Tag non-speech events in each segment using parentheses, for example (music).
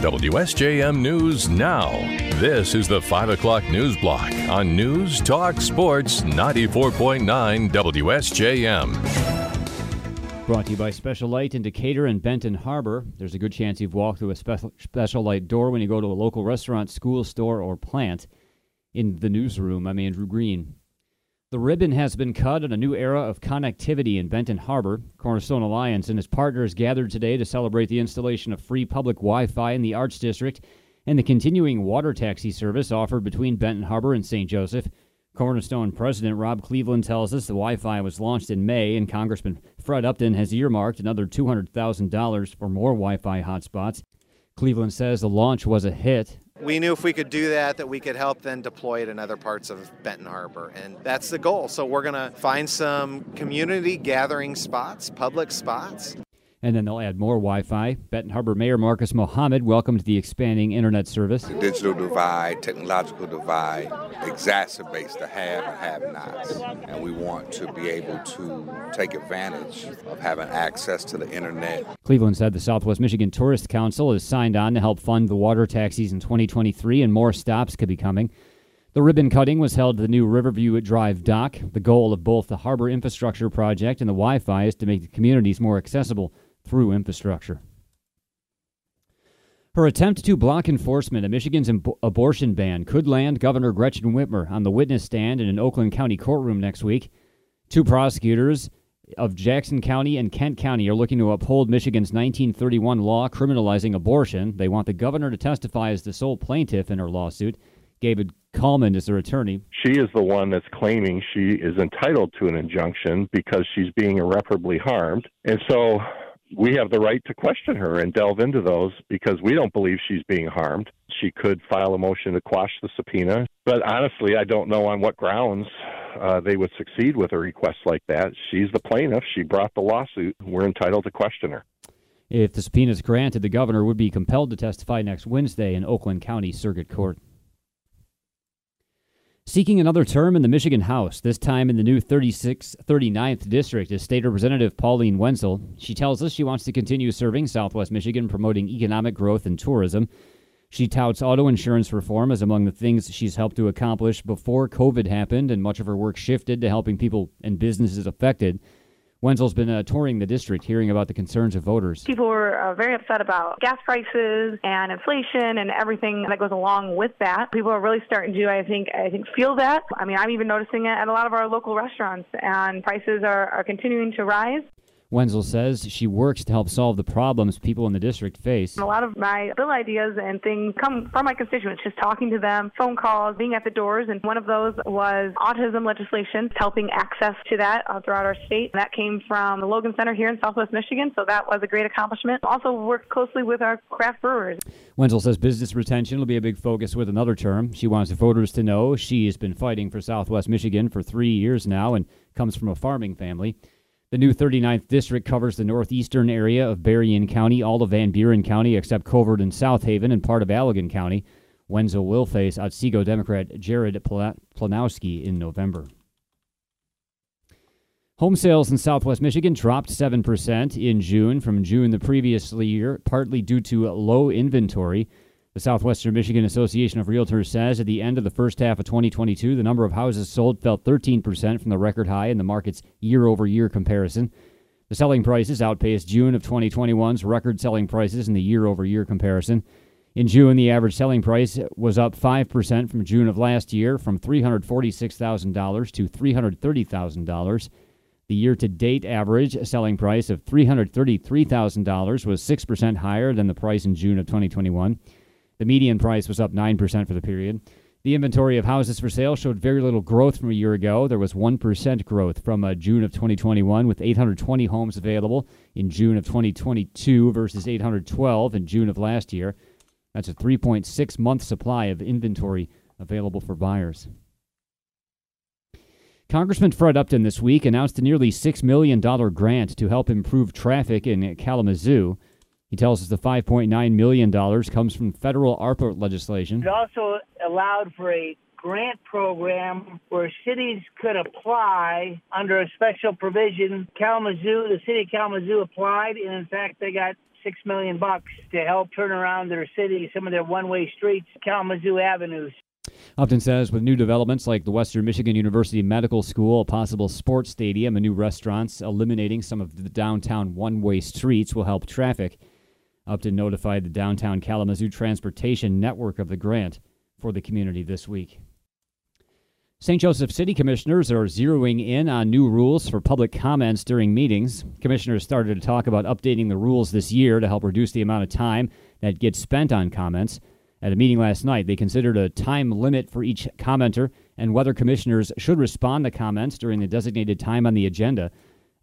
WSJM News Now. This is the 5 o'clock news block on News Talk Sports 94.9 WSJM. Brought to you by Special-Lite in Decatur and Benton Harbor. There's a good chance you've walked through a special, Special-Lite door when you go to a local restaurant, school, store, or plant. In the newsroom, I'm Andrew Green. The ribbon has been cut on a new era of connectivity in Benton Harbor. Cornerstone Alliance and its partners gathered today to celebrate the installation of free public Wi Fi in the Arts District and the continuing water taxi service offered between Benton Harbor and St. Joseph. Cornerstone President Rob Cleveland tells us the Wi Fi was launched in May, and Congressman Fred Upton has earmarked another $200,000 for more Wi Fi hotspots. Cleveland says the launch was a hit we knew if we could do that that we could help then deploy it in other parts of benton harbor and that's the goal. So we're going to find some community gathering spots public spots and then they'll add more Wi Fi. Benton Harbor Mayor Marcus Muhammad welcomed the expanding internet service. The digital divide, technological divide exacerbates the have and have nots. And we want to be able to take advantage of having access to the internet. Cleveland said the Southwest Michigan Tourist Council has signed on to help fund the water taxis in 2023, and more stops could be coming. The ribbon cutting was held at the new Riverview Drive dock. The goal of both the harbor infrastructure project and the Wi Fi is to make the communities more accessible through infrastructure. Her attempt to block enforcement of Michigan's ab- abortion ban could land Governor Gretchen Whitmer on the witness stand in an Oakland County courtroom next week. Two prosecutors of Jackson County and Kent County are looking to uphold Michigan's 1931 law criminalizing abortion. They want the governor to testify as the sole plaintiff in her lawsuit. David Kallman is their attorney. She is the one that's claiming she is entitled to an injunction because she's being irreparably harmed. And so we have the right to question her and delve into those because we don't believe she's being harmed. She could file a motion to quash the subpoena, but honestly, I don't know on what grounds uh, they would succeed with a request like that. She's the plaintiff. She brought the lawsuit. We're entitled to question her. If the subpoena is granted, the governor would be compelled to testify next Wednesday in Oakland County Circuit Court. Seeking another term in the Michigan House, this time in the new 36, 39th District, is State Representative Pauline Wendzel. She tells us she wants to continue serving Southwest Michigan, promoting economic growth and tourism. She touts auto insurance reform as among the things she's helped to accomplish before COVID happened, and much of her work shifted to helping people and businesses affected. Wendzel's been uh, touring the district, hearing about the concerns of voters. People were uh, very upset about gas prices and inflation and everything that goes along with that. People are really starting to, I think, I think, feel that. I mean, I'm even noticing it at a lot of our local restaurants, and prices are, are continuing to rise. Wendzel says she works to help solve the problems people in the district face. A lot of my bill ideas and things come from my constituents, just talking to them, phone calls, being at the doors. And one of those was autism legislation, helping access to that uh, throughout our state. And That came from the Logan Center here in Southwest Michigan, so that was a great accomplishment. Also worked closely with our craft brewers. Wendzel says business retention will be a big focus with another term. She wants voters to know she has been fighting for Southwest Michigan for three years now and comes from a farming family. The new 39th district covers the northeastern area of Berrien County, all of Van Buren County except Covert and South Haven, and part of Allegan County. Wendzel will face Otsego Democrat Jared Polonowski in November. Home sales in southwest Michigan dropped 7% in June from June the previous year, partly due to low inventory. The Southwestern Michigan Association of Realtors says at the end of the first half of 2022, the number of houses sold fell 13% from the record high in the market's year over year comparison. The selling prices outpaced June of 2021's record selling prices in the year over year comparison. In June, the average selling price was up 5% from June of last year, from $346,000 to $330,000. The year to date average selling price of $333,000 was 6% higher than the price in June of 2021. The median price was up 9% for the period. The inventory of houses for sale showed very little growth from a year ago. There was 1% growth from uh, June of 2021, with 820 homes available in June of 2022 versus 812 in June of last year. That's a 3.6 month supply of inventory available for buyers. Congressman Fred Upton this week announced a nearly $6 million grant to help improve traffic in Kalamazoo. He tells us the $5.9 million comes from federal ARPA legislation. It also allowed for a grant program where cities could apply under a special provision. Kalamazoo, the city of Kalamazoo applied, and in fact, they got six million bucks to help turn around their city, some of their one-way streets, Kalamazoo avenues. Upton says with new developments like the Western Michigan University Medical School, a possible sports stadium, and new restaurants, eliminating some of the downtown one way streets will help traffic. Upton notified the downtown Kalamazoo Transportation Network of the grant for the community this week. St. Joseph City Commissioners are zeroing in on new rules for public comments during meetings. Commissioners started to talk about updating the rules this year to help reduce the amount of time that gets spent on comments. At a meeting last night, they considered a time limit for each commenter and whether commissioners should respond to comments during the designated time on the agenda.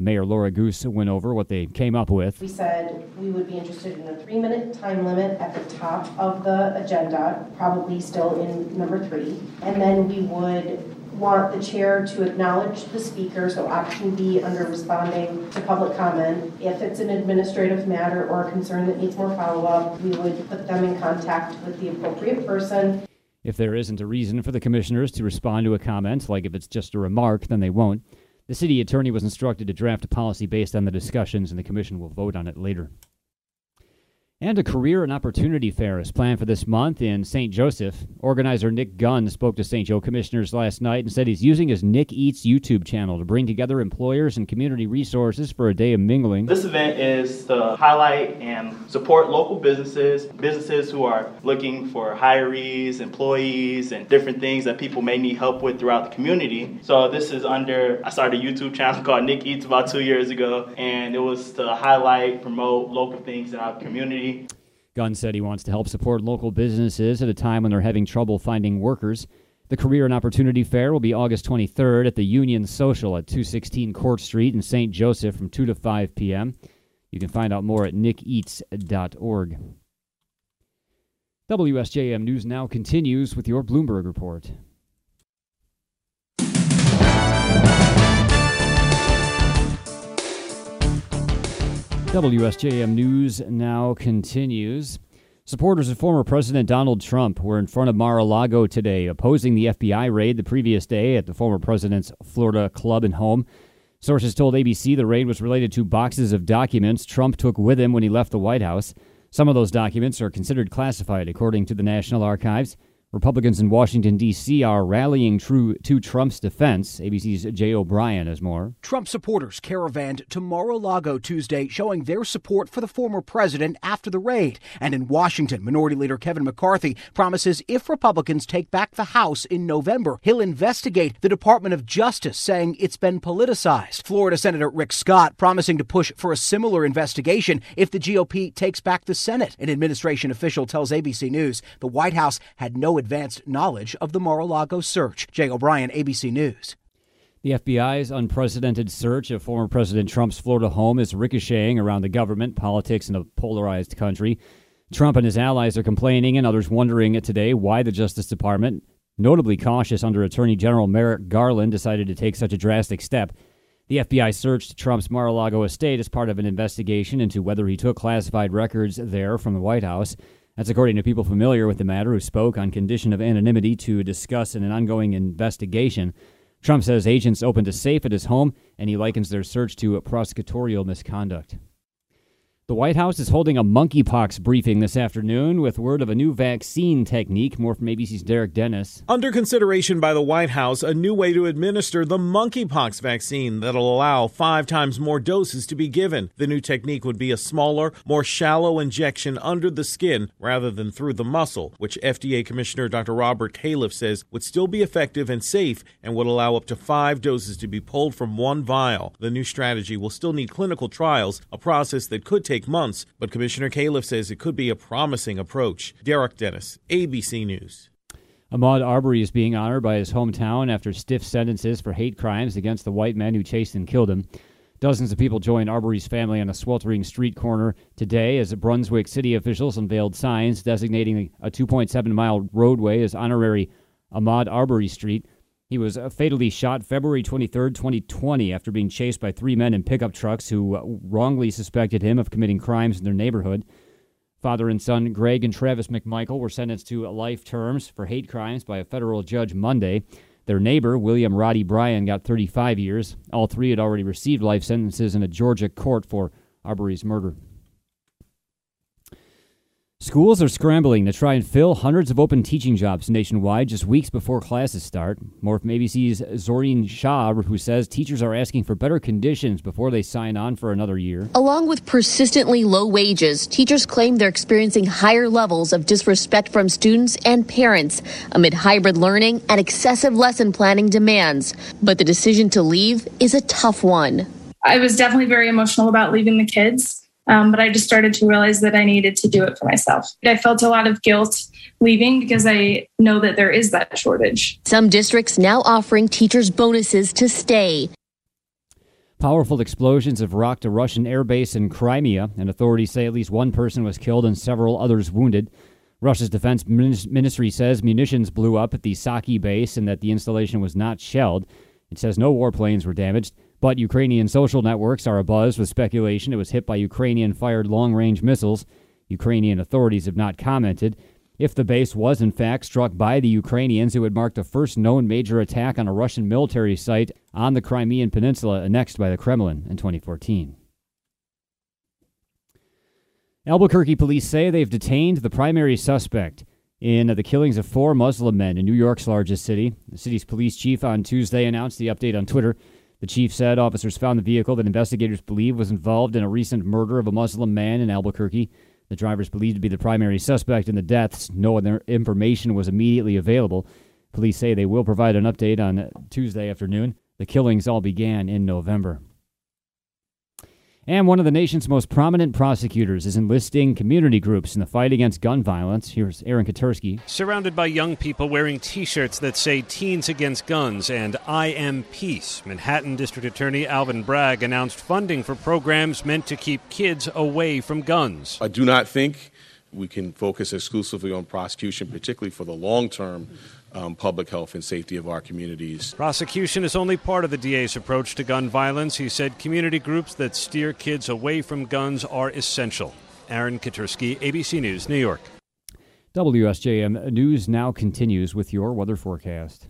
Mayor Laura Goose went over what they came up with. We said we would be interested in a three minute time limit at the top of the agenda, probably still in number three. And then we would want the chair to acknowledge the speaker, so option B under responding to public comment. If it's an administrative matter or a concern that needs more follow up, we would put them in contact with the appropriate person. If there isn't a reason for the commissioners to respond to a comment, like if it's just a remark, then they won't. The city attorney was instructed to draft a policy based on the discussions, and the commission will vote on it later. And a career and opportunity fair is planned for this month in St. Joseph. Organizer Nick Gunn spoke to St. Joe commissioners last night and said he's using his Nick Eats YouTube channel to bring together employers and community resources for a day of mingling. This event is to highlight and support local businesses, businesses who are looking for hirees, employees, and different things that people may need help with throughout the community. So this is under, I started a YouTube channel (laughs) called Nick Eats about two years ago, and it was to highlight, promote local things in our community Gunn said he wants to help support local businesses at a time when they're having trouble finding workers. The Career and Opportunity Fair will be August 23rd at the Union Social at 216 Court Street in St. Joseph from 2 to 5 p.m. You can find out more at nickeats.org. WSJM News now continues with your Bloomberg report. WSJM News now continues. Supporters of former President Donald Trump were in front of Mar a Lago today, opposing the FBI raid the previous day at the former president's Florida club and home. Sources told ABC the raid was related to boxes of documents Trump took with him when he left the White House. Some of those documents are considered classified, according to the National Archives. Republicans in Washington, D.C. are rallying true to Trump's defense. ABC's Jay O'Brien has more. Trump supporters caravanned to Mar a Lago Tuesday, showing their support for the former president after the raid. And in Washington, Minority Leader Kevin McCarthy promises if Republicans take back the House in November, he'll investigate the Department of Justice, saying it's been politicized. Florida Senator Rick Scott promising to push for a similar investigation if the GOP takes back the Senate. An administration official tells ABC News the White House had no advanced knowledge of the Mar-a-Lago search. Jay O'Brien, ABC News. The FBI's unprecedented search of former President Trump's Florida home is ricocheting around the government, politics, and a polarized country. Trump and his allies are complaining, and others wondering today why the Justice Department, notably cautious under Attorney General Merrick Garland, decided to take such a drastic step. The FBI searched Trump's Mar a Lago estate as part of an investigation into whether he took classified records there from the White House. That's according to people familiar with the matter who spoke on condition of anonymity to discuss in an ongoing investigation. Trump says agents opened a safe at his home, and he likens their search to prosecutorial misconduct. The White House is holding a monkeypox briefing this afternoon with word of a new vaccine technique. More from ABC's Derek Dennis. Under consideration by the White House, a new way to administer the monkeypox vaccine that'll allow five times more doses to be given. The new technique would be a smaller, more shallow injection under the skin rather than through the muscle, which FDA Commissioner Dr. Robert Califf says would still be effective and safe and would allow up to five doses to be pulled from one vial. The new strategy will still need clinical trials, a process that could take take months, but Commissioner Califf says it could be a promising approach. Derek Dennis, ABC News. Ahmaud Arbery is being honored by his hometown after stiff sentences for hate crimes against the white men who chased and killed him. Dozens of people joined Arbery's family on a sweltering street corner today as Brunswick city officials unveiled signs designating a 2.7 mile roadway as honorary Ahmaud Arbery Street. He was uh, fatally shot February 23, 2020, after being chased by three men in pickup trucks who uh, wrongly suspected him of committing crimes in their neighborhood. Father and son Greg and Travis McMichael were sentenced to life terms for hate crimes by a federal judge Monday. Their neighbor, William Roddy Bryan, got 35 years. All three had already received life sentences in a Georgia court for Arbery's murder. Schools are scrambling to try and fill hundreds of open teaching jobs nationwide just weeks before classes start. More from ABC's Zohreen Shah, who says teachers are asking for better conditions before they sign on for another year. Along with persistently low wages, teachers claim they're experiencing higher levels of disrespect from students and parents amid hybrid learning and excessive lesson planning demands. But the decision to leave is a tough one. I was definitely very emotional about leaving the kids. Um, but I just started to realize that I needed to do it for myself. I felt a lot of guilt leaving because I know that there is that shortage. Some districts now offering teachers bonuses to stay. Powerful explosions have rocked a Russian airbase in Crimea, and authorities say at least one person was killed and several others wounded. Russia's defense ministry says munitions blew up at the Saki base and that the installation was not shelled. It says no warplanes were damaged. But Ukrainian social networks are abuzz with speculation it was hit by Ukrainian fired long range missiles. Ukrainian authorities have not commented. If the base was in fact struck by the Ukrainians, it would mark the first known major attack on a Russian military site on the Crimean Peninsula annexed by the Kremlin in 2014. Albuquerque police say they've detained the primary suspect in the killings of four Muslim men in New York's largest city. The city's police chief on Tuesday announced the update on Twitter. The chief said officers found the vehicle that investigators believe was involved in a recent murder of a Muslim man in Albuquerque. The driver is believed to be the primary suspect in the deaths. No other information was immediately available. Police say they will provide an update on Tuesday afternoon. The killings all began in November. And one of the nation's most prominent prosecutors is enlisting community groups in the fight against gun violence. Here's Aaron Katersky. Surrounded by young people wearing t shirts that say Teens Against Guns and I Am Peace, Manhattan District Attorney Alvin Bragg announced funding for programs meant to keep kids away from guns. I do not think we can focus exclusively on prosecution, particularly for the long term um, public health and safety of our communities. Prosecution is only part of the DA's approach to gun violence. He said community groups that steer kids away from guns are essential. Aaron Katersky, ABC News, New York. WSJM News now continues with your weather forecast.